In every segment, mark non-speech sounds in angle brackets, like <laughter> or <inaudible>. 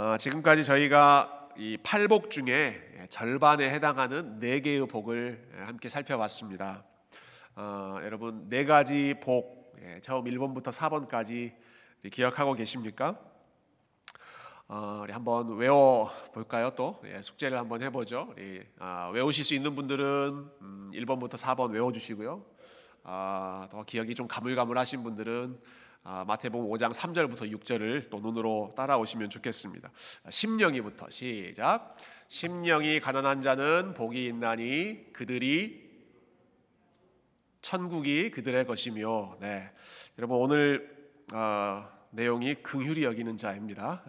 어, 지금까지 저희가 이 팔복 중에 절반에 해당하는 네 개의 복을 함께 살펴봤습니다. 어, 여러분 네 가지 복 예, 처음 1번부터 4번까지 기억하고 계십니까? 어, 우리 한번 외워 볼까요? 또 예, 숙제를 한번 해보죠. 우리, 아, 외우실 수 있는 분들은 음, 1번부터 4번 외워주시고요. 아, 더 기억이 좀 가물가물하신 분들은 아, 마태복음 5장 3절부터 6절을 또 눈으로 따라오시면 좋겠습니다. 심령이부터 시작. 심령이 가난한 자는 복이 있나니 그들이 천국이 그들의 것이며, 네, 여러분 오늘 어, 내용이 긍휼히 여기는 자입니다.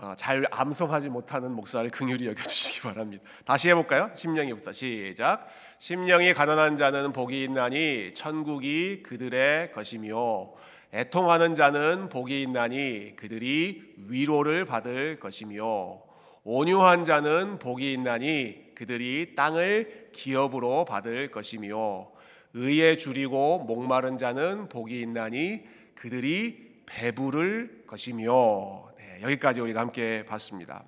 어, 잘 암송하지 못하는 목사를 긍휼히 여겨주시기 바랍니다. 다시 해볼까요? 심령이부터 시작. 심령이 가난한 자는 복이 있나니 천국이 그들의 것이며 애통하는 자는 복이 있나니 그들이 위로를 받을 것이며 온유한 자는 복이 있나니 그들이 땅을 기업으로 받을 것이며 의에 줄이고 목마른 자는 복이 있나니 그들이 배부를 것이며 네, 여기까지 우리가 함께 봤습니다.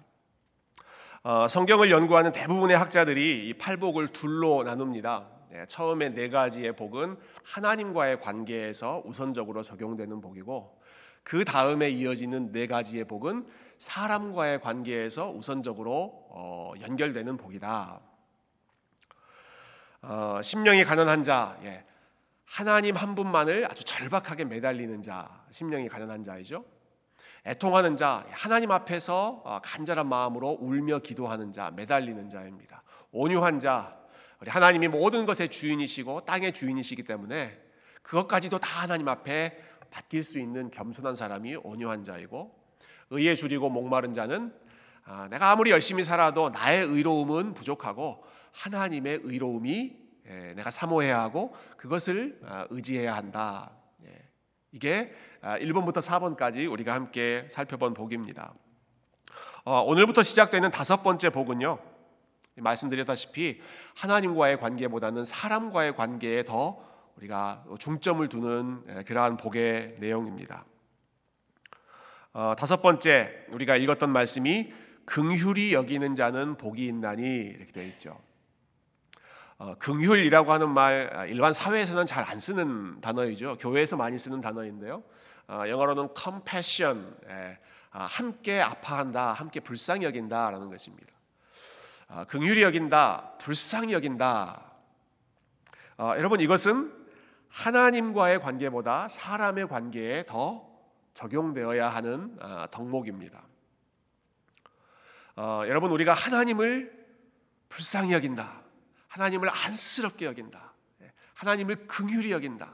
어, 성경을 연구하는 대부분의 학자들이 이 팔복을 둘로 나눕니다. 네, 처음에 네 가지의 복은 하나님과의 관계에서 우선적으로 적용되는 복이고 그 다음에 이어지는 네 가지의 복은 사람과의 관계에서 우선적으로 어, 연결되는 복이다. 어, 심령이 가난한 자, 예. 하나님 한 분만을 아주 절박하게 매달리는 자, 심령이 가난한 자이죠. 애통하는 자, 하나님 앞에서 어, 간절한 마음으로 울며 기도하는 자, 매달리는 자입니다. 온유한 자, 우리 하나님이 모든 것의 주인이시고 땅의 주인이시기 때문에 그것까지도 다 하나님 앞에 맡길 수 있는 겸손한 사람이 온유한 자이고 의에 줄이고 목마른 자는 아, 내가 아무리 열심히 살아도 나의 의로움은 부족하고 하나님의 의로움이 예, 내가 사모해야 하고 그것을 아, 의지해야 한다. 예, 이게 1번부터 아, 4번까지 우리가 함께 살펴본 복입니다. 어, 오늘부터 시작되는 다섯 번째 복은요. 말씀드렸다시피 하나님과의 관계보다는 사람과의 관계에 더 우리가 중점을 두는 예, 그러한 복의 내용입니다. 어, 다섯 번째 우리가 읽었던 말씀이 긍휼히 여기는 자는 복이 있나니 이렇게 되어 있죠. 어, 긍휼이라고 하는 말 아, 일반 사회에서는 잘 안 쓰는 단어이죠. 교회에서 많이 쓰는 단어인데요. 어, 영어로는 compassion, 예, 아, 함께 아파한다, 함께 불쌍히 여긴다라는 것입니다. 아, 긍휼히 여긴다, 불쌍히 여긴다. 어, 여러분 이것은 하나님과의 관계보다 사람의 관계에 더 적용되어야 하는 아, 덕목입니다. 어, 여러분 우리가 하나님을 불쌍히 여긴다, 하나님을 안쓰럽게 여긴다, 예, 하나님을 긍휼히 여긴다.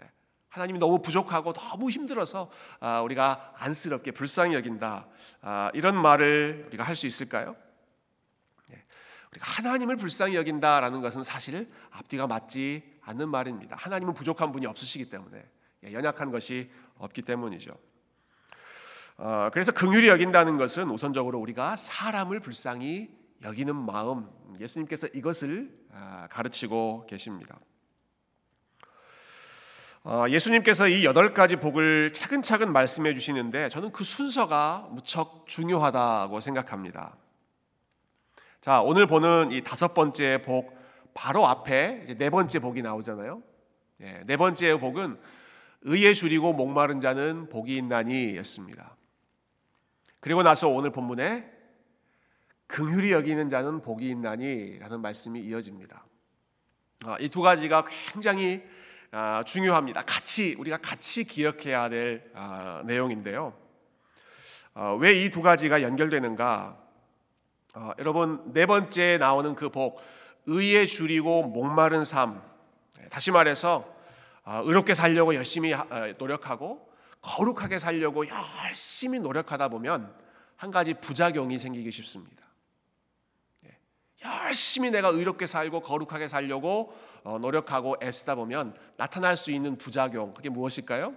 예, 하나님이 너무 부족하고 너무 힘들어서 아, 우리가 안쓰럽게 불쌍히 여긴다. 아, 이런 말을 우리가 할 수 있을까요? 우리가 하나님을 불쌍히 여긴다라는 것은 사실 앞뒤가 맞지 않는 말입니다. 하나님은 부족한 분이 없으시기 때문에 예, 연약한 것이 없기 때문이죠. 어, 그래서 긍휼히 여긴다는 것은 우선적으로 우리가 사람을 불쌍히 여기는 마음, 예수님께서 이것을 아, 가르치고 계십니다. 어, 예수님께서 이 여덟 가지 복을 차근차근 말씀해 주시는데 저는 그 순서가 무척 중요하다고 생각합니다. 자, 오늘 보는 이 다섯 번째 복 바로 앞에 네 번째 복이 나오잖아요. 네, 네 번째 복은 의에 줄이고 목마른 자는 복이 있나니였습니다. 그리고 나서 오늘 본문에 긍휼히 여기는 자는 복이 있나니라는 말씀이 이어집니다. 아, 이두 가지가 굉장히 아, 중요합니다. 같이 우리가 같이 기억해야 될 아, 내용인데요. 왜 이 두 가지가 연결되는가? 어, 여러분 네 번째 나오는 그 복, 의에 줄이고 목마른 삶. 네, 다시 말해서 어, 의롭게 살려고 열심히 어, 노력하고 거룩하게 살려고 열심히 노력하다 보면 한 가지 부작용이 생기기 쉽습니다. 네, 열심히 내가 의롭게 살고 거룩하게 살려고 어, 노력하고 애쓰다 보면 나타날 수 있는 부작용 그게 무엇일까요?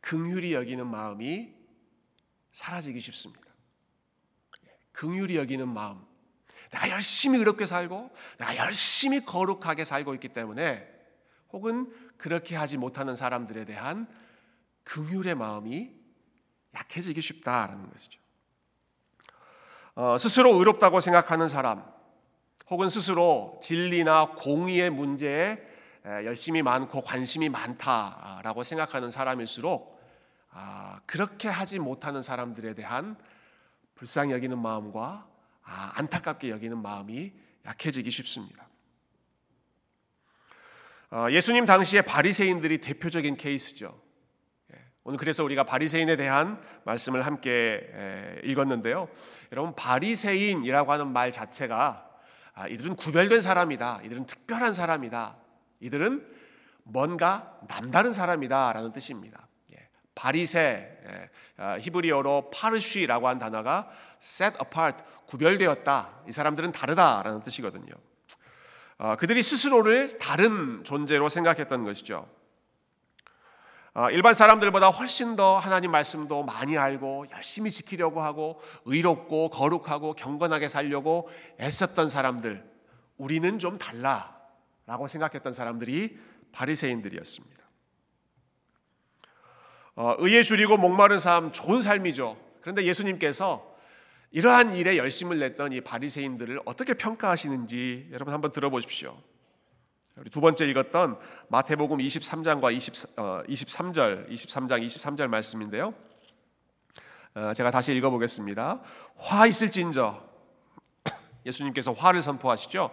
긍휼히 여기는 마음이 사라지기 쉽습니다. 긍휼히 여기는 마음. 내가 열심히 의롭게 살고 내가 열심히 거룩하게 살고 있기 때문에 혹은 그렇게 하지 못하는 사람들에 대한 긍휼의 마음이 약해지기 쉽다라는 것이죠. 어, 스스로 의롭다고 생각하는 사람, 혹은 스스로 진리나 공의의 문제에 열심히 많고 관심이 많다라고 생각하는 사람일수록 아, 그렇게 하지 못하는 사람들에 대한 불쌍히 여기는 마음과 아, 안타깝게 여기는 마음이 약해지기 쉽습니다. 어, 예수님 당시에 바리새인들이 대표적인 케이스죠. 예, 오늘 그래서 우리가 바리새인에 대한 말씀을 함께 읽었는데요. 여러분 바리새인이라고 하는 말 자체가 아, 이들은 구별된 사람이다. 이들은 특별한 사람이다. 이들은 뭔가 남다른 사람이다라는 뜻입니다. 예, 바리새 예, 아, 히브리어로 파르쉬라고 한 단어가 set apart 구별되었다. 이 사람들은 다르다라는 뜻이거든요. 어, 그들이 스스로를 다른 존재로 생각했던 것이죠. 어, 일반 사람들보다 훨씬 더 하나님 말씀도 많이 알고 열심히 지키려고 하고 의롭고 거룩하고 경건하게 살려고 애썼던 사람들 우리는 좀 달라라고 생각했던 사람들이 바리새인들이었습니다. 어, 의에 줄이고 목마른 삶 좋은 삶이죠. 그런데 예수님께서 이러한 일에 열심을 냈던 이 바리새인들을 어떻게 평가하시는지 여러분 한번 들어보십시오. 우리 두 번째 읽었던 마태복음 23장과 20, 어, 23절, 23장 23절 말씀인데요. 어, 제가 다시 읽어보겠습니다. 화 있을진저 <coughs> 예수님께서 화를 선포하시죠.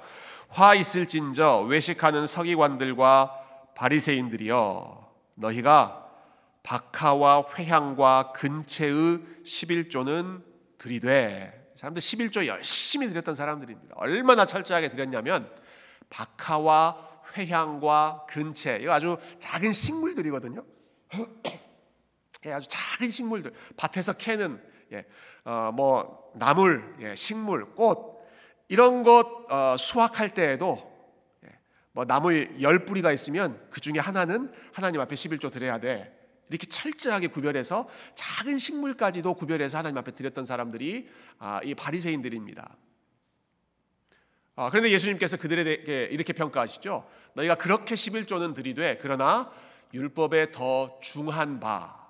화 있을진저 외식하는 서기관들과 바리새인들이여 너희가 박하와 회향과 근체의 11조는 들이되 사람들 11조 열심히 드렸던 사람들입니다. 얼마나 철저하게 드렸냐면 박하와 회향과 근체 이거 아주 작은 식물들이거든요. <clears throat> 예, 아주 작은 식물들 밭에서 캐는 예, 어, 뭐 나물, 예, 식물, 꽃 이런 것 어, 수확할 때에도 예, 뭐 나무 열 뿌리가 있으면 그 중에 하나는 하나님 앞에 11조 드려야 돼. 이렇게 철저하게 구별해서 작은 식물까지도 구별해서 하나님 앞에 드렸던 사람들이 아, 이 바리새인들입니다. 아, 그런데 예수님께서 그들에게 이렇게 평가하시죠. 너희가 그렇게 11조는 들이되 그러나 율법에 더 중한 바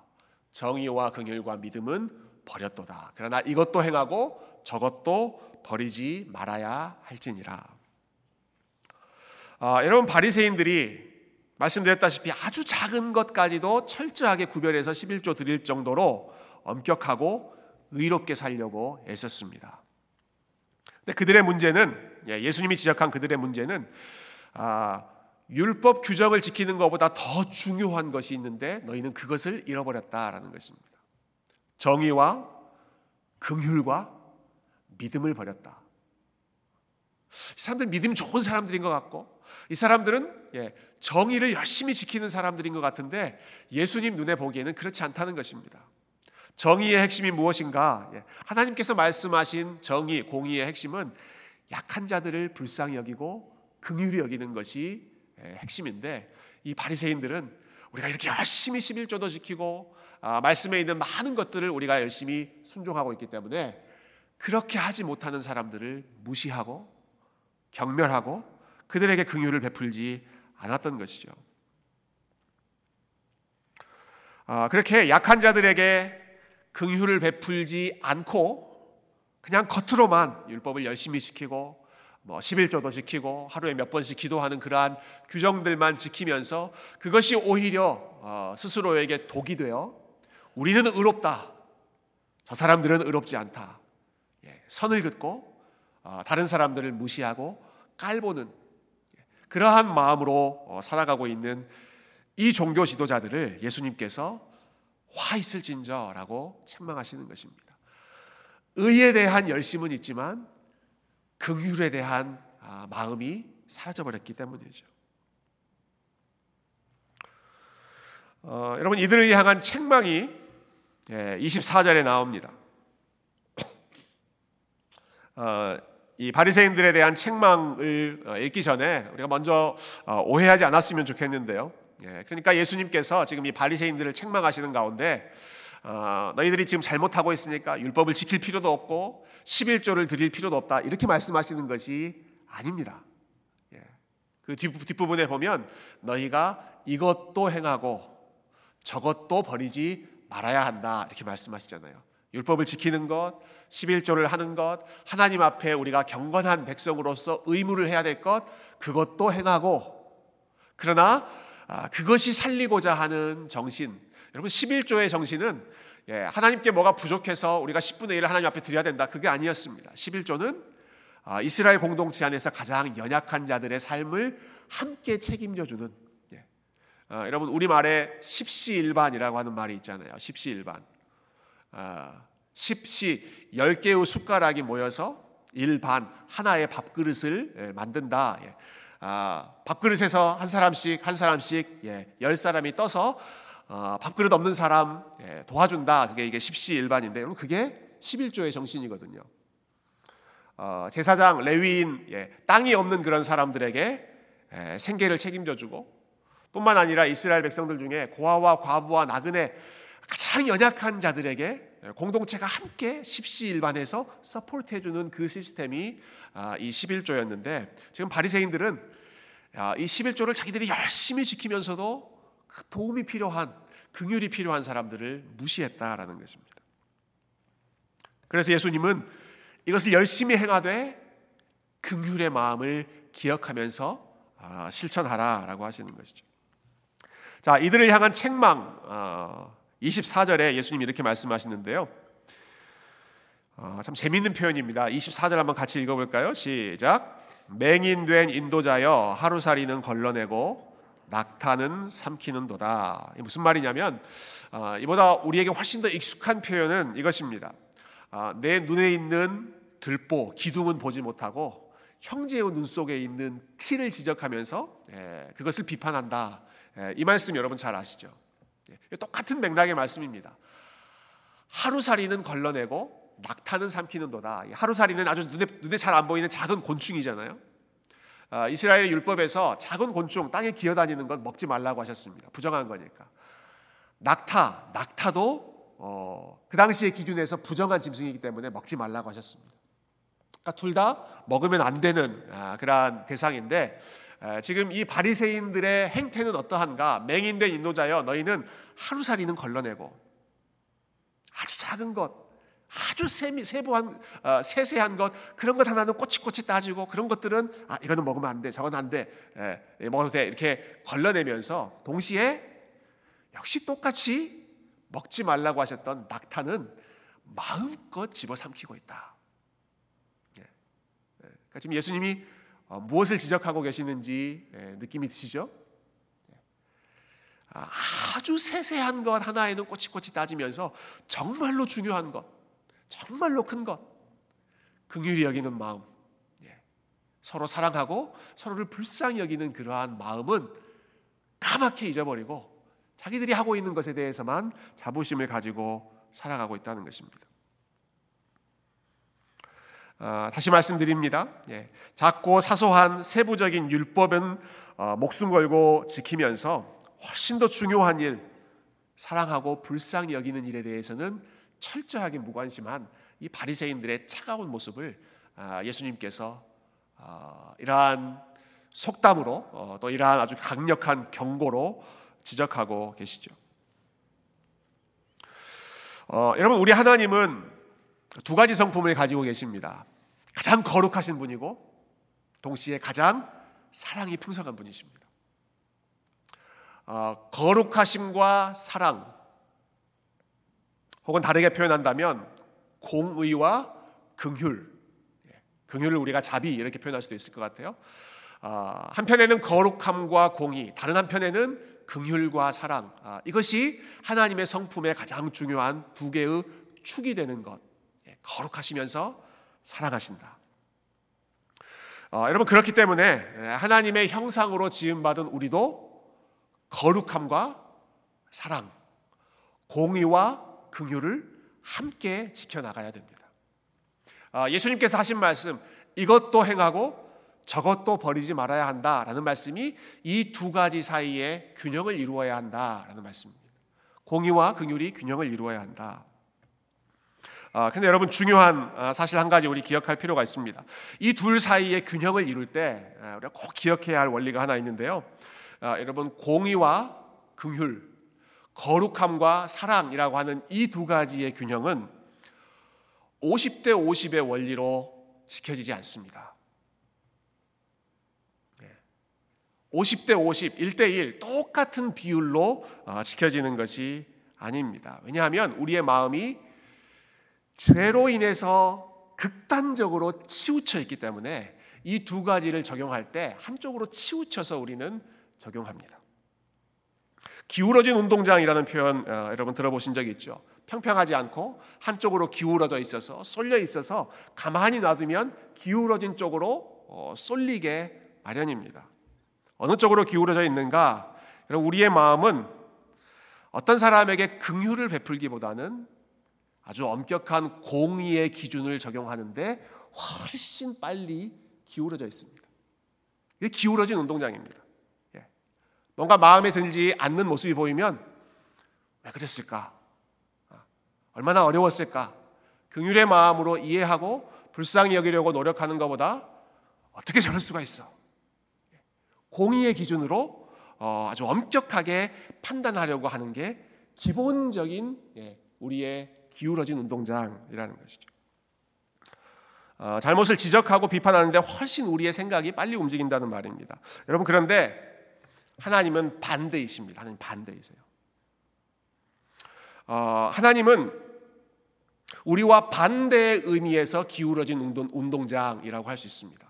정의와 긍휼과 믿음은 버렸도다. 그러나 이것도 행하고 저것도 버리지 말아야 할지니라. 아, 여러분 바리새인들이 말씀드렸다시피 아주 작은 것까지도 철저하게 구별해서 11조 드릴 정도로 엄격하고 의롭게 살려고 애썼습니다. 근데 그들의 문제는 예, 예수님이 지적한 그들의 문제는 아, 율법 규정을 지키는 것보다 더 중요한 것이 있는데 너희는 그것을 잃어버렸다라는 것입니다. 정의와 긍휼과 믿음을 버렸다. 이 사람들 믿음 좋은 사람들인 것 같고 이 사람들은 예, 정의를 열심히 지키는 사람들인 것 같은데 예수님 눈에 보기에는 그렇지 않다는 것입니다. 정의의 핵심이 무엇인가? 예, 하나님께서 말씀하신 정의, 공의의 핵심은 약한 자들을 불쌍히 여기고 긍휼히 여기는 것이 핵심인데 이 바리새인들은 우리가 이렇게 열심히 11조도 지키고 아, 말씀에 있는 많은 것들을 우리가 열심히 순종하고 있기 때문에 그렇게 하지 못하는 사람들을 무시하고 경멸하고 그들에게 긍휼을 베풀지 않았던 것이죠. 아, 그렇게 약한 자들에게 긍휼을 베풀지 않고 그냥 겉으로만 율법을 열심히 지키고 뭐 11조도 지키고 하루에 몇 번씩 기도하는 그러한 규정들만 지키면서 그것이 오히려 어, 스스로에게 독이 되어 우리는 의롭다. 저 사람들은 의롭지 않다. 예, 선을 긋고 어, 다른 사람들을 무시하고 깔보는 예, 그러한 마음으로 어, 살아가고 있는 이 종교 지도자들을 예수님께서 화 있을진저라고 책망하시는 것입니다. 의에 대한 열심은 있지만 긍휼에 대한 아, 마음이 사라져 버렸기 때문이죠. 어, 여러분 이들을 향한 책망이 24절에 예, 나옵니다. 어, 이 바리새인들에 대한 책망을 어, 읽기 전에 우리가 먼저 어, 오해하지 않았으면 좋겠는데요. 예, 그러니까 예수님께서 지금 이 바리새인들을 책망하시는 가운데 어, 너희들이 지금 잘못하고 있으니까 율법을 지킬 필요도 없고 11조를 드릴 필요도 없다. 이렇게 말씀하시는 것이 아닙니다. 예. 그 뒷부분에 보면 너희가 이것도 행하고 저것도 버리지 말아야 한다 이렇게 말씀하시잖아요. 율법을 지키는 것, 11조를 하는 것, 하나님 앞에 우리가 경건한 백성으로서 의무를 해야 될 것, 그것도 행하고, 그러나 아, 그것이 살리고자 하는 정신, 여러분 11조의 정신은 예, 하나님께 뭐가 부족해서 우리가 10분의 1을 하나님 앞에 드려야 된다. 그게 아니었습니다. 11조는 아, 이스라엘 공동체 안에서 가장 연약한 자들의 삶을 함께 책임져 주는 예. 아, 여러분 우리말에 십시일반이라고 하는 말이 있잖아요. 십시일반. 아, 십시 열 개의 숟가락이 모여서 일반 하나의 밥그릇을 예, 만든다. 예. 아, 밥그릇에서 한 사람씩 한 사람씩 예, 열 사람이 떠서 어, 밥그릇 없는 사람 예, 도와준다. 그게 이게 십시일반인데 여러분 그게 11조의 정신이거든요. 어, 제사장, 레위인, 예, 땅이 없는 그런 사람들에게 예, 생계를 책임져주고 뿐만 아니라 이스라엘 백성들 중에 고아와 과부와 나그네 가장 연약한 자들에게 공동체가 함께 십시일반해서 서포트해주는 그 시스템이 아, 이 11조였는데 지금 바리새인들은 아, 이 11조를 자기들이 열심히 지키면서도 그 도움이 필요한 긍휼이 필요한 사람들을 무시했다라는 것입니다. 그래서 예수님은 이것을 열심히 행하되 긍휼의 마음을 기억하면서 아, 실천하라라고 하시는 것이죠. 자, 이들을 향한 책망 24절에 어, 예수님이 이렇게 말씀하시는데요. 어, 참 재밌는 표현입니다. 24절 한번 같이 읽어볼까요? 시작. 맹인된 인도자여 하루살이는 걸러내고 낙타는 삼키는도다. 무슨 말이냐면 어, 이보다 우리에게 훨씬 더 익숙한 표현은 이것입니다. 내 눈에 있는 들보, 기둥은 보지 못하고 형제의 눈 속에 있는 티를 지적하면서 예, 그것을 비판한다. 예, 이 말씀 여러분 잘 아시죠? 예, 똑같은 맥락의 말씀입니다. 하루살이는 걸러내고 낙타는 삼키는도다. 하루살이는 아주 눈에 눈에 잘 안 보이는 작은 곤충이잖아요. 아, 이스라엘의 율법에서 작은 곤충 땅에 기어다니는 건 먹지 말라고 하셨습니다. 부정한 거니까. 낙타, 낙타도 어, 그 당시의 기준에서 부정한 짐승이기 때문에 먹지 말라고 하셨습니다. 그러니까 둘 다 먹으면 안 되는 아, 그러한 대상인데 지금 이 바리새인들의 행태는 어떠한가? 맹인된 인도자여 너희는 하루살이는 걸러내고 아주 작은 것, 아주 세미, 세부한 어, 세세한 것 그런 것 하나는 꼬치꼬치 따지고 그런 것들은 아 이거는 먹으면 안 돼, 저건 안 돼, 예, 먹어도 돼 이렇게 걸러내면서 동시에 역시 똑같이 먹지 말라고 하셨던 낙타는 마음껏 집어삼키고 있다. 예. 예. 그러니까 지금 예수님이 어, 무엇을 지적하고 계시는지 예, 느낌이 드시죠? 예. 아, 아주 세세한 것 하나에는 꼬치꼬치 따지면서 정말로 중요한 것, 정말로 큰 것, 긍휼히 여기는 마음, 예. 서로 사랑하고 서로를 불쌍히 여기는 그러한 마음은 까맣게 잊어버리고 자기들이 하고 있는 것에 대해서만 자부심을 가지고 살아가고 있다는 것입니다. 어, 다시 말씀드립니다. 예, 작고 사소한 세부적인 율법은 어, 목숨 걸고 지키면서 훨씬 더 중요한 일, 사랑하고 불쌍히 여기는 일에 대해서는 철저하게 무관심한 이 바리새인들의 차가운 모습을 아, 예수님께서 어, 이러한 속담으로 어, 또 이러한 아주 강력한 경고로 지적하고 계시죠. 어, 여러분 우리 하나님은 두 가지 성품을 가지고 계십니다. 가장 거룩하신 분이고 동시에 가장 사랑이 풍성한 분이십니다. 어, 거룩하심과 사랑 혹은 다르게 표현한다면 공의와 긍휼 예, 긍휼을 우리가 자비 이렇게 표현할 수도 있을 것 같아요. 어, 한편에는 거룩함과 공의, 다른 한편에는 긍휼과 사랑. 아, 이것이 하나님의 성품의 가장 중요한 두 개의 축이 되는 것. 예, 거룩하시면서 사랑하신다. 어, 여러분 그렇기 때문에 예, 하나님의 형상으로 지음받은 우리도 거룩함과 사랑, 공의와 긍휼을 함께 지켜나가야 됩니다. 어, 예수님께서 하신 말씀 이것도 행하고 저것도 버리지 말아야 한다라는 말씀이 이 두 가지 사이에 균형을 이루어야 한다라는 말씀입니다. 공의와 긍휼이 균형을 이루어야 한다. 아, 근데 여러분 중요한 아, 사실 한 가지 우리 기억할 필요가 있습니다. 이 둘 사이의 균형을 이룰 때 아, 우리가 꼭 기억해야 할 원리가 하나 있는데요. 아, 여러분 공의와 긍휼, 거룩함과 사랑이라고 하는 이 두 가지의 균형은 50대 50의 원리로 지켜지지 않습니다. 50대 50, 1대 1 똑같은 비율로 어, 지켜지는 것이 아닙니다. 왜냐하면 우리의 마음이 죄로 인해서 극단적으로 치우쳐 있기 때문에 이 두 가지를 적용할 때 한쪽으로 치우쳐서 우리는 적용합니다. 기울어진 운동장이라는 표현 어, 여러분 들어보신 적 있죠? 평평하지 않고 한쪽으로 기울어져 있어서 쏠려 있어서 가만히 놔두면 기울어진 쪽으로 어, 쏠리게 마련입니다. 어느 쪽으로 기울어져 있는가? 우리의 마음은 어떤 사람에게 긍휼을 베풀기보다는 아주 엄격한 공의의 기준을 적용하는데 훨씬 빨리 기울어져 있습니다. 이게 기울어진 운동장입니다. 예. 뭔가 마음에 들지 않는 모습이 보이면 왜 그랬을까? 아, 얼마나 어려웠을까? 긍휼의 마음으로 이해하고 불쌍히 여기려고 노력하는 것보다 어떻게 저럴 수가 있어? 예. 공의의 기준으로 어, 아주 엄격하게 판단하려고 하는 게 기본적인 예, 우리의 기울어진 운동장이라는 것이죠. 어, 잘못을 지적하고 비판하는데 훨씬 우리의 생각이 빨리 움직인다는 말입니다. 여러분 그런데 하나님은 반대이십니다. 하나님 반대이세요. 어, 하나님은 우리와 반대의 의미에서 기울어진 운동, 운동 장이라고 할 수 있습니다.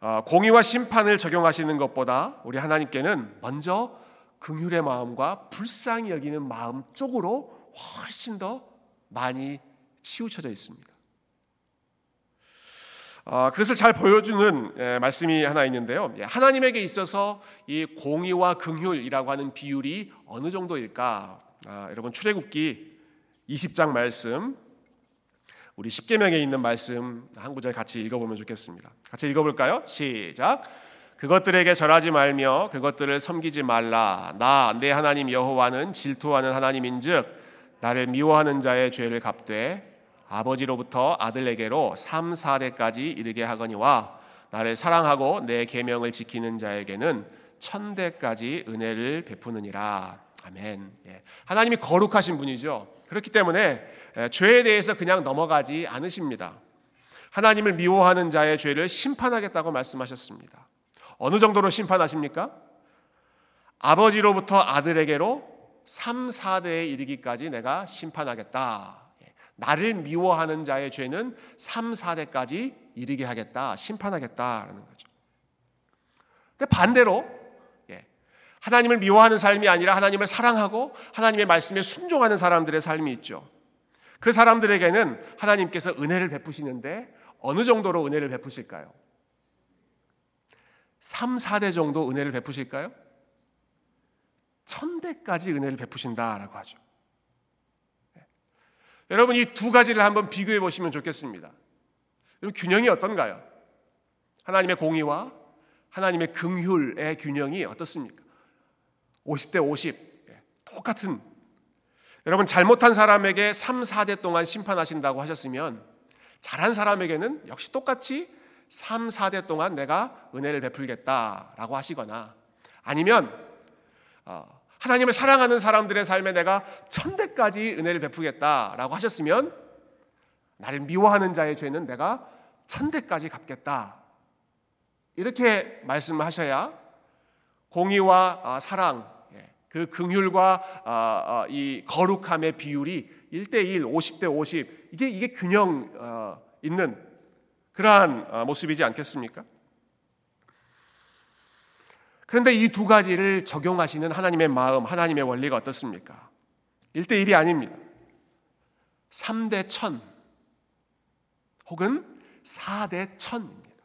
어, 공의와 심판을 적용하시는 것보다 우리 하나님께는 먼저 긍휼의 마음과 불쌍히 여기는 마음 쪽으로 훨씬 더 많이 치우쳐져 있습니다. 어, 그것을 잘 보여주는 예, 말씀이 하나 있는데요. 예, 하나님에게 있어서 이 공의와 긍휼이라고 하는 비율이 어느 정도일까? 아, 여러분 출애굽기 20장 말씀 우리 10계명에 있는 말씀 한 구절 같이 읽어보면 좋겠습니다. 같이 읽어볼까요? 시작. 그것들에게 절하지 말며 그것들을 섬기지 말라. 나 내 하나님 여호와는 질투하는 하나님인즉 나를 미워하는 자의 죄를 갚되 아버지로부터 아들에게로 3, 4대까지 이르게 하거니와 나를 사랑하고 내 계명을 지키는 자에게는 천대까지 은혜를 베푸느니라. 아멘. 예. 하나님이 거룩하신 분이죠. 그렇기 때문에 죄에 대해서 그냥 넘어가지 않으십니다. 하나님을 미워하는 자의 죄를 심판하겠다고 말씀하셨습니다. 어느 정도로 심판하십니까? 아버지로부터 아들에게로 3, 4대에 이르기까지 내가 심판하겠다. 예. 나를 미워하는 자의 죄는 3, 4대까지 이르게 하겠다. 심판하겠다라는 거죠. 근데 반대로 예. 하나님을 미워하는 삶이 아니라 하나님을 사랑하고 하나님의 말씀에 순종하는 사람들의 삶이 있죠. 그 사람들에게는 하나님께서 은혜를 베푸시는데 어느 정도로 은혜를 베푸실까요? 3, 4대 정도 은혜를 베푸실까요? 천대까지 은혜를 베푸신다라고 하죠. 네. 여러분 이 두 가지를 한번 비교해 보시면 좋겠습니다. 여러분 균형이 어떤가요? 하나님의 공의와 하나님의 긍휼의 균형이 어떻습니까? 50대 50 똑같은 여러분 잘못한 사람에게 3, 4대 동안 심판하신다고 하셨으면 잘한 사람에게는 역시 똑같이 3, 4대 동안 내가 은혜를 베풀겠다라고 하시거나 아니면 어, 하나님을 사랑하는 사람들의 삶에 내가 천대까지 은혜를 베푸겠다라고 하셨으면 나를 미워하는 자의 죄는 내가 천대까지 갚겠다. 이렇게 말씀하셔야 공의와 아, 사랑, 예, 그 긍휼과 아, 아, 이 거룩함의 비율이 1대1, 50대 50 이게 이게 균형 어, 있는 그러한 어, 모습이지 않겠습니까? 그런데 이 두 가지를 적용하시는 하나님의 마음, 하나님의 원리가 어떻습니까? 1대1이 아닙니다. 3대 천 혹은 4대 천입니다.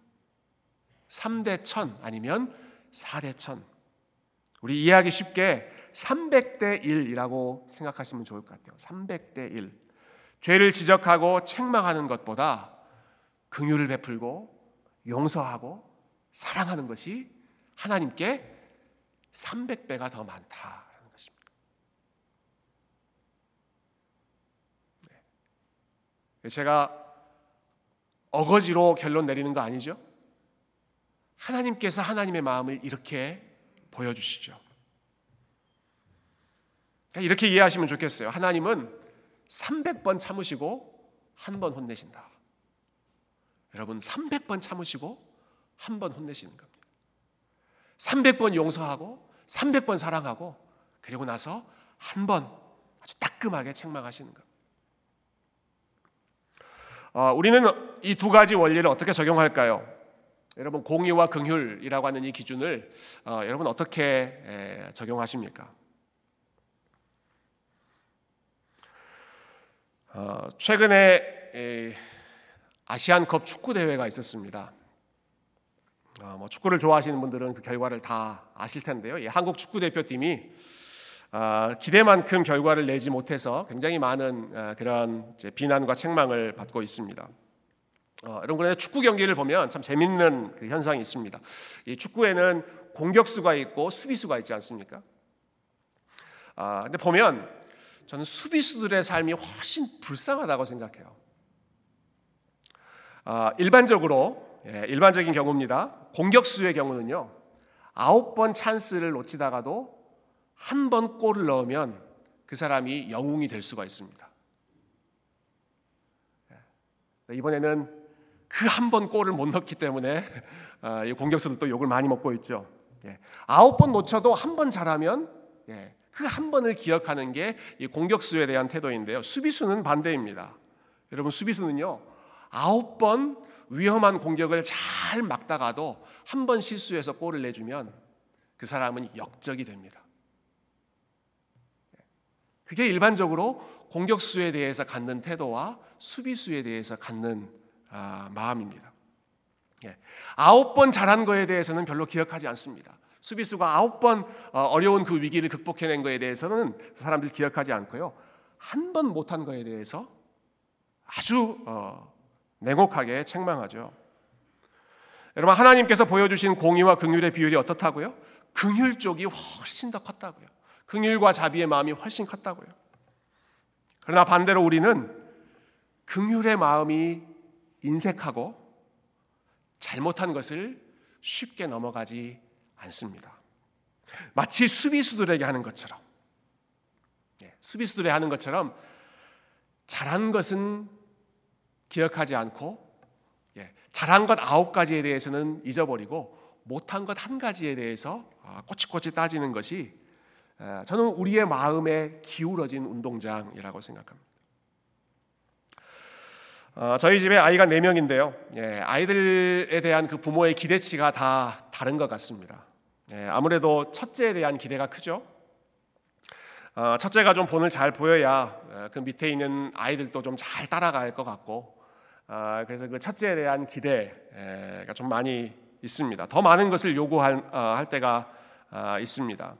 3대 천 아니면 4대 천. 우리 이해하기 쉽게 300대 1이라고 생각하시면 좋을 것 같아요. 300대 1. 죄를 지적하고 책망하는 것보다 긍휼을 베풀고 용서하고 사랑하는 것이 하나님께 300배가 더 많다는 것입니다. 네. 제가 어거지로 결론 내리는 거 아니죠? 하나님께서 하나님의 마음을 이렇게 보여주시죠. 이렇게 이해하시면 좋겠어요. 하나님은 300번 참으시고 한 번 혼내신다. 여러분 300번 참으시고 한 번 혼내시는 겁니다. 300번 용서하고 300번 사랑하고 그리고 나서 한 번 아주 따끔하게 책망하시는 겁니다. 어, 우리는 이 두 가지 원리를 어떻게 적용할까요? 여러분 공의와 긍휼이라고 하는 이 기준을 어, 여러분 어떻게 에, 적용하십니까? 어, 최근에 에, 아시안컵 축구 대회가 있었습니다. 어, 뭐 축구를 좋아하시는 분들은 그 결과를 다 아실 텐데요. 예, 한국 축구 대표팀이 어, 기대만큼 결과를 내지 못해서 굉장히 많은 어, 그런 비난과 책망을 받고 있습니다. 어, 여러분 축구 경기를 보면 참 재밌는 그 현상이 있습니다. 이 축구에는 공격수가 있고 수비수가 있지 않습니까? 아, 근데 보면 저는 수비수들의 삶이 훨씬 불쌍하다고 생각해요. 아, 일반적으로 예, 일반적인 경우입니다. 공격수의 경우는요 아홉 번 찬스를 놓치다가도 한 번 골을 넣으면 그 사람이 영웅이 될 수가 있습니다. 예, 이번에는 그 한 번 골을 못 넣기 때문에 아, 공격수들도 욕을 많이 먹고 있죠. 예. 아홉 번 놓쳐도 한 번 잘하면 예. 그한 번을 기억하는 게 공격수에 대한 태도인데요. 수비수는 반대입니다. 여러분 수비수는요 아홉 번 위험한 공격을 잘 막다가도 한 번 실수해서 골을 내주면 그 사람은 역적이 됩니다. 예. 그게 일반적으로 공격수에 대해서 갖는 태도와 수비수에 대해서 갖는 아, 마음입니다. 예. 아홉 번 잘한 거에 대해서는 별로 기억하지 않습니다. 수비수가 아홉 번 어, 어려운 그 위기를 극복해낸 거에 대해서는 사람들 기억하지 않고요. 한 번 못한 거에 대해서 아주 어, 냉혹하게 책망하죠. 여러분 하나님께서 보여주신 공의와 긍휼의 비율이 어떻다고요? 긍휼 쪽이 훨씬 더 컸다고요. 긍휼과 자비의 마음이 훨씬 컸다고요. 그러나 반대로 우리는 긍휼의 마음이 인색하고 잘못한 것을 쉽게 넘어가지 않습니다. 마치 수비수들에게 하는 것처럼, 네, 수비수들이 하는 것처럼 잘한 것은 기억하지 않고, 예, 잘한 것 아홉 가지에 대해서는 잊어버리고 못한 것 한 가지에 대해서 아, 꼬치꼬치 따지는 것이 아, 저는 우리의 마음에 기울어진 운동장이라고 생각합니다. 어, 저희 집에 아이가 4명인데요. 예, 아이들에 대한 그 부모의 기대치가 다 다른 것 같습니다. 예, 아무래도 첫째에 대한 기대가 크죠. 어, 첫째가 좀 본을 잘 보여야 어, 그 밑에 있는 아이들도 좀 잘 따라갈 것 같고, 어, 그래서 그 첫째에 대한 기대가 좀 많이 있습니다. 더 많은 것을 요구할 어, 할 때가 어, 있습니다.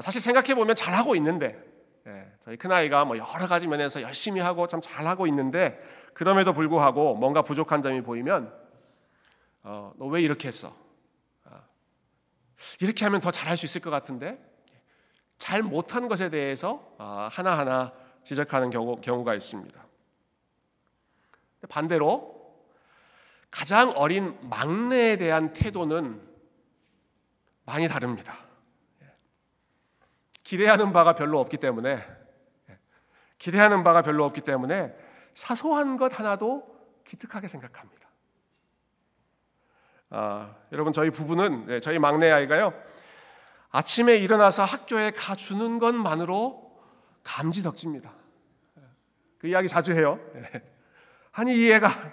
사실 생각해 보면 잘 하고 있는데 예, 저희 큰 아이가 뭐 여러 가지 면에서 열심히 하고 참 잘 하고 있는데 그럼에도 불구하고 뭔가 부족한 점이 보이면 어, 너 왜 이렇게 했어? 어, 이렇게 하면 더 잘할 수 있을 것 같은데 잘 못한 것에 대해서 어, 하나하나 지적하는 경우, 경우가 있습니다. 반대로 가장 어린 막내에 대한 태도는 많이 다릅니다. 기대하는 바가 별로 없기 때문에 기대하는 바가 별로 없기 때문에 사소한 것 하나도 기특하게 생각합니다. 아, 여러분 저희 부부는 네, 저희 막내 아이가요 아침에 일어나서 학교에 가 주는 것만으로 감지덕집니다. 그 이야기 자주 해요. 네. 아니 이 애가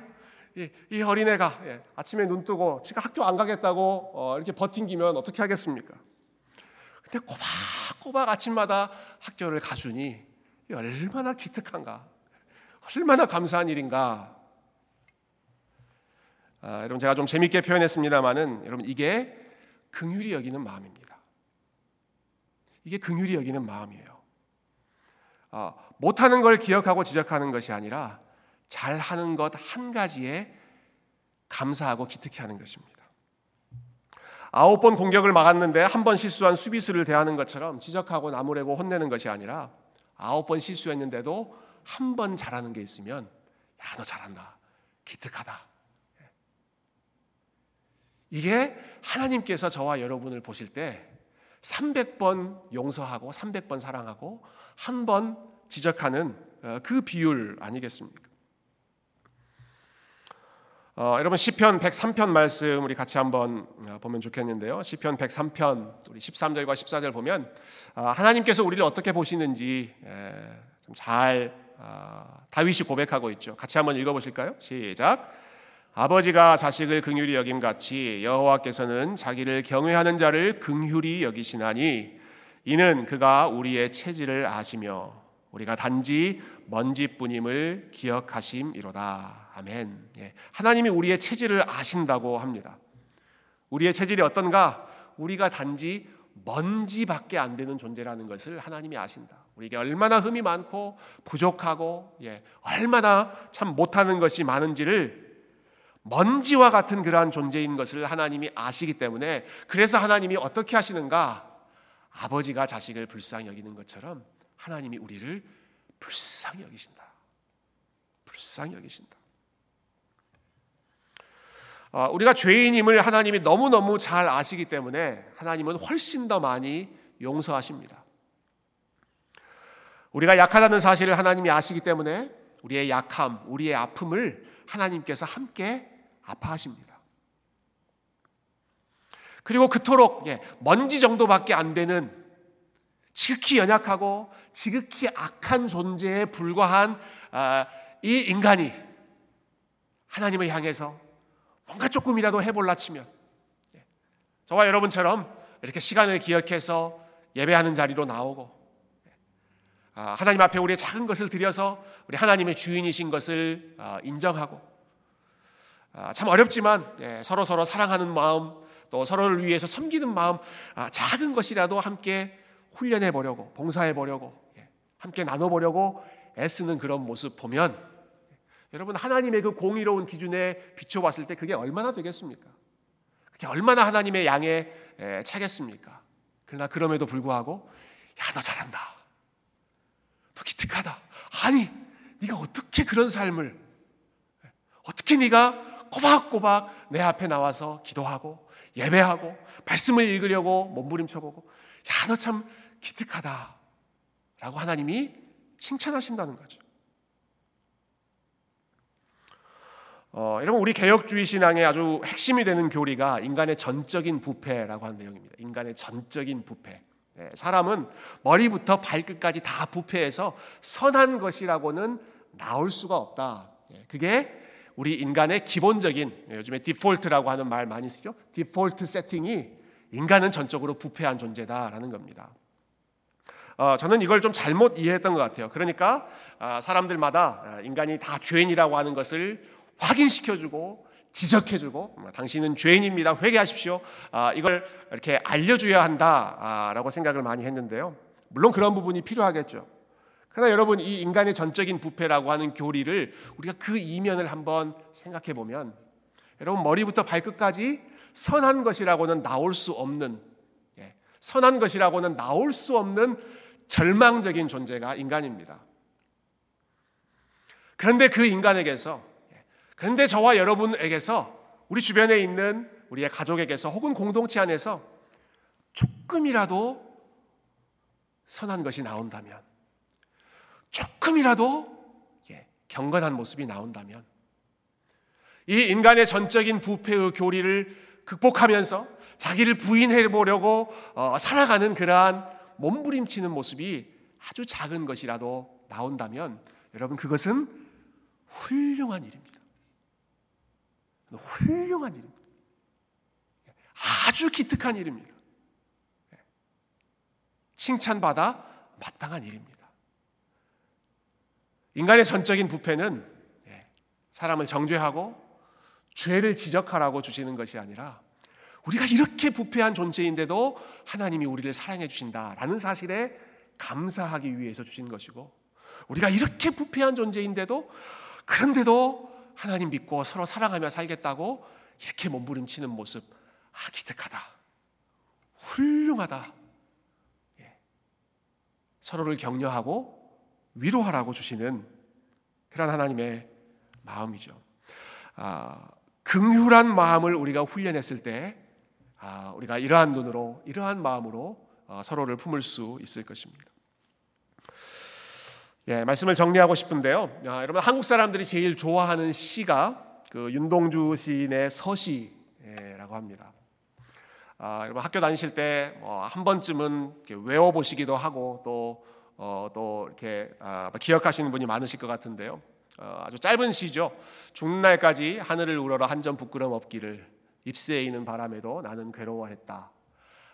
이, 이 어린애가 예, 아침에 눈 뜨고 제가 학교 안 가겠다고 어, 이렇게 버팅기면 어떻게 하겠습니까? 근데 꼬박꼬박 아침마다 학교를 가주니 얼마나 기특한가, 얼마나 감사한 일인가. 아, 여러분 제가 좀 재밌게 표현했습니다만은 여러분 이게 긍휼히 여기는 마음입니다. 이게 긍휼히 여기는 마음이에요. 아, 못하는 걸 기억하고 지적하는 것이 아니라 잘하는 것 한 가지에 감사하고 기특해 하는 것입니다. 아홉 번 공격을 막았는데 한 번 실수한 수비수를 대하는 것처럼 지적하고 나무래고 혼내는 것이 아니라 아홉 번 실수했는데도 한 번 잘하는 게 있으면 야 너 잘한다 기특하다 이게 하나님께서 저와 여러분을 보실 때 300번 용서하고 300번 사랑하고 한 번 지적하는 어, 그 비율 아니겠습니까? 어, 여러분 시편 103편 말씀 우리 같이 한번 어, 보면 좋겠는데요. 시편 103편 우리 13절과 14절 보면 어, 하나님께서 우리를 어떻게 보시는지 잘 어, 다윗이 고백하고 있죠. 같이 한번 읽어 보실까요? 시작. 아버지가 자식을 긍휼히 여김 같이 여호와께서는 자기를 경외하는 자를 긍휼히 여기시나니 이는 그가 우리의 체질을 아시며 우리가 단지 먼지뿐임을 기억하심이로다. 아멘. 예. 하나님이 우리의 체질을 아신다고 합니다. 우리의 체질이 어떤가? 우리가 단지 먼지밖에 안 되는 존재라는 것을 하나님이 아신다. 우리에게 얼마나 흠이 많고 부족하고 예, 얼마나 참 못하는 것이 많은지를 먼지와 같은 그러한 존재인 것을 하나님이 아시기 때문에 그래서 하나님이 어떻게 하시는가? 아버지가 자식을 불쌍히 여기는 것처럼 하나님이 우리를 불쌍히 여기신다. 불쌍히 여기신다. 어, 우리가 죄인임을 하나님이 너무너무 잘 아시기 때문에 하나님은 훨씬 더 많이 용서하십니다. 우리가 약하다는 사실을 하나님이 아시기 때문에 우리의 약함, 우리의 아픔을 하나님께서 함께 아파하십니다. 그리고 그토록 예, 먼지 정도밖에 안 되는 지극히 연약하고 지극히 악한 존재에 불과한 아, 이 인간이 하나님을 향해서 뭔가 조금이라도 해볼라 치면. 예, 저와 여러분처럼 이렇게 시간을 기억해서 예배하는 자리로 나오고 예, 아, 하나님 앞에 우리의 작은 것을 드려서 우리 하나님의 주인이신 것을 아, 인정하고 참 어렵지만 서로 서로 사랑하는 마음 또 서로를 위해서 섬기는 마음 작은 것이라도 함께 훈련해 보려고 봉사해 보려고 예, 함께 나눠 보려고 애쓰는 그런 모습 보면 여러분 하나님의 그 공의로운 기준에 비춰봤을 때 그게 얼마나 되겠습니까? 그게 얼마나 하나님의 양에 차겠습니까? 그러나 그럼에도 불구하고 야 너 잘한다. 너 기특하다. 아니 네가 어떻게 그런 삶을 어떻게 네가 꼬박꼬박 내 앞에 나와서 기도하고 예배하고 말씀을 읽으려고 몸부림쳐 보고 야 너 참 기특하다. 라고 하나님이 칭찬하신다는 거죠. 어, 여러분 우리 개혁주의 신앙의 아주 핵심이 되는 교리가 인간의 전적인 부패라고 하는 내용입니다. 인간의 전적인 부패. 네, 사람은 머리부터 발끝까지 다 부패해서 선한 것이라고는 나올 수가 없다. 네, 그게 우리 인간의 기본적인 네, 요즘에 디폴트라고 하는 말 많이 쓰죠. 디폴트 세팅이 인간은 전적으로 부패한 존재다라는 겁니다. 어, 저는 이걸 좀 잘못 이해했던 것 같아요. 그러니까 아, 사람들마다 아, 인간이 다 죄인이라고 하는 것을 확인시켜주고 지적해주고 뭐, 당신은 죄인입니다. 회개하십시오. 아, 이걸 이렇게 알려줘야 한다라고 생각을 많이 했는데요. 물론 그런 부분이 필요하겠죠. 그러나 여러분 이 인간의 전적인 부패라고 하는 교리를 우리가 그 이면을 한번 생각해 보면 여러분 머리부터 발끝까지 선한 것이라고는 나올 수 없는 예, 선한 것이라고는 나올 수 없는 절망적인 존재가 인간입니다. 그런데 그 인간에게서 예, 그런데 저와 여러분에게서 우리 주변에 있는 우리의 가족에게서 혹은 공동체 안에서 조금이라도 선한 것이 나온다면 조금이라도 예, 경건한 모습이 나온다면 이 인간의 전적인 부패의 교리를 극복하면서 자기를 부인해 보려고 어, 살아가는 그러한 몸부림치는 모습이 아주 작은 것이라도 나온다면 여러분 그것은 훌륭한 일입니다. 훌륭한 일입니다. 아주 기특한 일입니다. 칭찬받아 마땅한 일입니다. 인간의 전적인 부패는 사람을 정죄하고 죄를 지적하라고 주시는 것이 아니라 우리가 이렇게 부패한 존재인데도 하나님이 우리를 사랑해 주신다라는 사실에 감사하기 위해서 주신 것이고 우리가 이렇게 부패한 존재인데도 그런데도 하나님 믿고 서로 사랑하며 살겠다고 이렇게 몸부림치는 모습 아 기특하다 훌륭하다 예. 서로를 격려하고 위로하라고 주시는 그런 하나님의 마음이죠. 아, 긍휼한 마음을 우리가 훈련했을 때 아, 우리가 이러한 눈으로 이러한 마음으로 어, 서로를 품을 수 있을 것입니다. 예, 말씀을 정리하고 싶은데요. 아, 여러분 한국 사람들이 제일 좋아하는 시가 그 윤동주 시인의 서시라고 합니다. 아, 여러분 학교 다니실 때한 뭐 번쯤은 외워 보시기도 하고 또 어, 또 이렇게 아, 기억하시는 분이 많으실 것 같은데요. 어, 아주 짧은 시죠. 죽는 날까지 하늘을 우러러 한 점 부끄럼 없기를 입새에 있는 바람에도 나는 괴로워했다.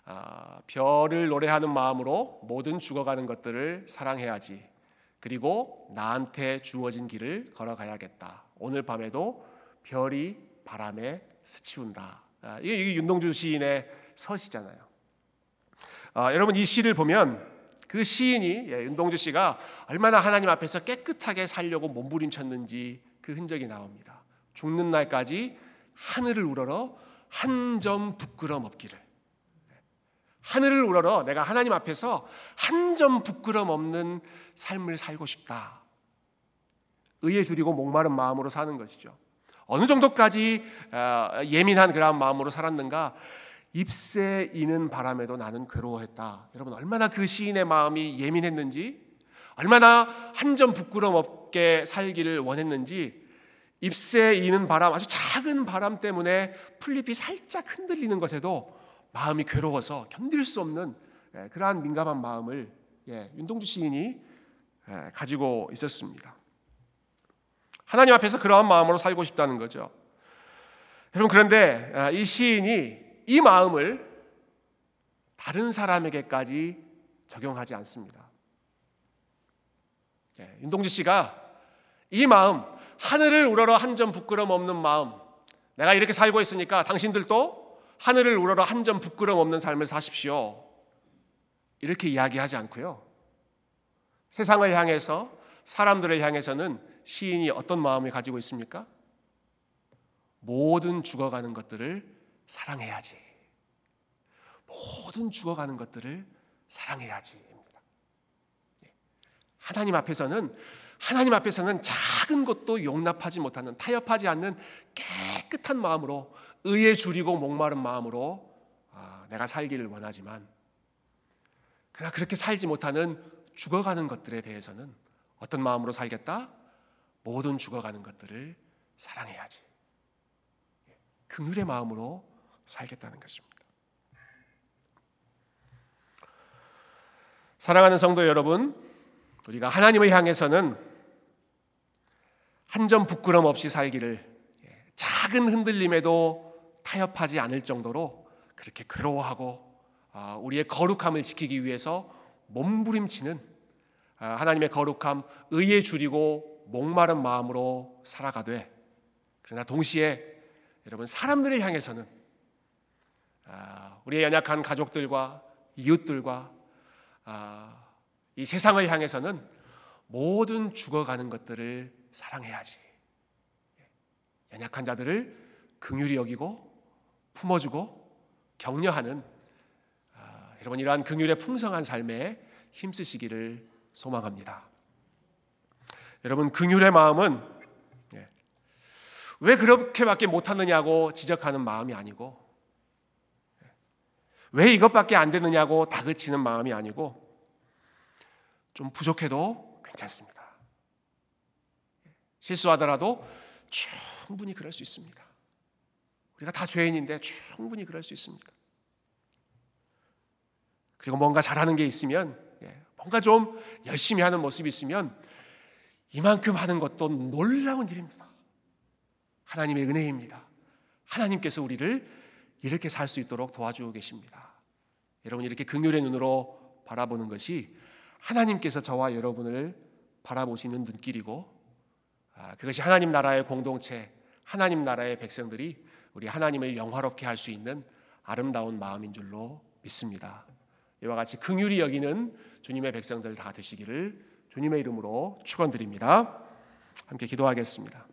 아, 별을 노래하는 마음으로 모든 죽어가는 것들을 사랑해야지. 그리고 나한테 주어진 길을 걸어가야겠다. 오늘 밤에도 별이 바람에 스치운다. 아, 이게, 윤동주 시인의 서시잖아요. 아, 여러분 이 시를 보면 그 시인이 예, 윤동주 씨가 얼마나 하나님 앞에서 깨끗하게 살려고 몸부림쳤는지 그 흔적이 나옵니다. 죽는 날까지 하늘을 우러러 한 점 부끄럼 없기를. 하늘을 우러러 내가 하나님 앞에서 한 점 부끄럼 없는 삶을 살고 싶다. 의에 줄이고 목마른 마음으로 사는 것이죠. 어느 정도까지 어, 예민한 그런 마음으로 살았는가? 잎새 이는 바람에도 나는 괴로워했다. 여러분 얼마나 그 시인의 마음이 예민했는지, 얼마나 한 점 부끄럼 없게 살기를 원했는지, 잎새 이는 바람, 아주 작은 바람 때문에 풀잎이 살짝 흔들리는 것에도 마음이 괴로워서 견딜 수 없는 예, 그러한 민감한 마음을 예, 윤동주 시인이 예, 가지고 있었습니다. 하나님 앞에서 그러한 마음으로 살고 싶다는 거죠. 여러분 그런데 아, 이 시인이 이 마음을 다른 사람에게까지 적용하지 않습니다. 예, 윤동주 씨가 이 마음, 하늘을 우러러 한 점 부끄럼 없는 마음, 내가 이렇게 살고 있으니까 당신들도 하늘을 우러러 한 점 부끄럼 없는 삶을 사십시오. 이렇게 이야기하지 않고요. 세상을 향해서 사람들을 향해서는 시인이 어떤 마음을 가지고 있습니까? 모든 죽어가는 것들을 사랑해야지. 모든 죽어가는 것들을 사랑해야지. 예. 하나님 앞에서는 하나님 앞에서는 작은 것도 용납하지 못하는 타협하지 않는 깨끗한 마음으로 의에 줄이고 목마른 마음으로 아, 내가 살기를 원하지만 그러나 그렇게 살지 못하는 죽어가는 것들에 대해서는 어떤 마음으로 살겠다? 모든 죽어가는 것들을 사랑해야지. 긍휼의 마음으로 살겠다는 것입니다. 사랑하는 성도 여러분, 우리가 하나님을 향해서는 한 점 부끄럼 없이 살기를 예, 작은 흔들림에도 타협하지 않을 정도로 그렇게 괴로워하고 아, 우리의 거룩함을 지키기 위해서 몸부림치는 아, 하나님의 거룩함, 의에 줄이고 목마른 마음으로 살아가되 그러나 동시에 여러분 사람들을 향해서는 아, 우리의 연약한 가족들과 이웃들과 아, 이 세상을 향해서는 모든 죽어가는 것들을 사랑해야지. 연약한 자들을 긍휼히 여기고 품어주고 격려하는 아, 여러분 이러한 긍휼의 풍성한 삶에 힘쓰시기를 소망합니다. 여러분 긍휼의 마음은 왜 그렇게밖에 못하느냐고 지적하는 마음이 아니고 왜 이것밖에 안 되느냐고 다그치는 마음이 아니고 좀 부족해도 괜찮습니다. 실수하더라도 충분히 그럴 수 있습니다. 우리가 다 죄인인데 충분히 그럴 수 있습니다. 그리고 뭔가 잘하는 게 있으면 예, 뭔가 좀 열심히 하는 모습이 있으면 이만큼 하는 것도 놀라운 일입니다. 하나님의 은혜입니다. 하나님께서 우리를 이렇게 살 수 있도록 도와주고 계십니다. 여러분 이렇게 긍휼의 눈으로 바라보는 것이 하나님께서 저와 여러분을 바라보시는 눈길이고 아, 그것이 하나님 나라의 공동체, 하나님 나라의 백성들이 우리 하나님을 영화롭게 할 수 있는 아름다운 마음인 줄로 믿습니다. 이와 같이 긍휼히 여기는 주님의 백성들 다 되시기를 주님의 이름으로 축원드립니다. 함께 기도하겠습니다.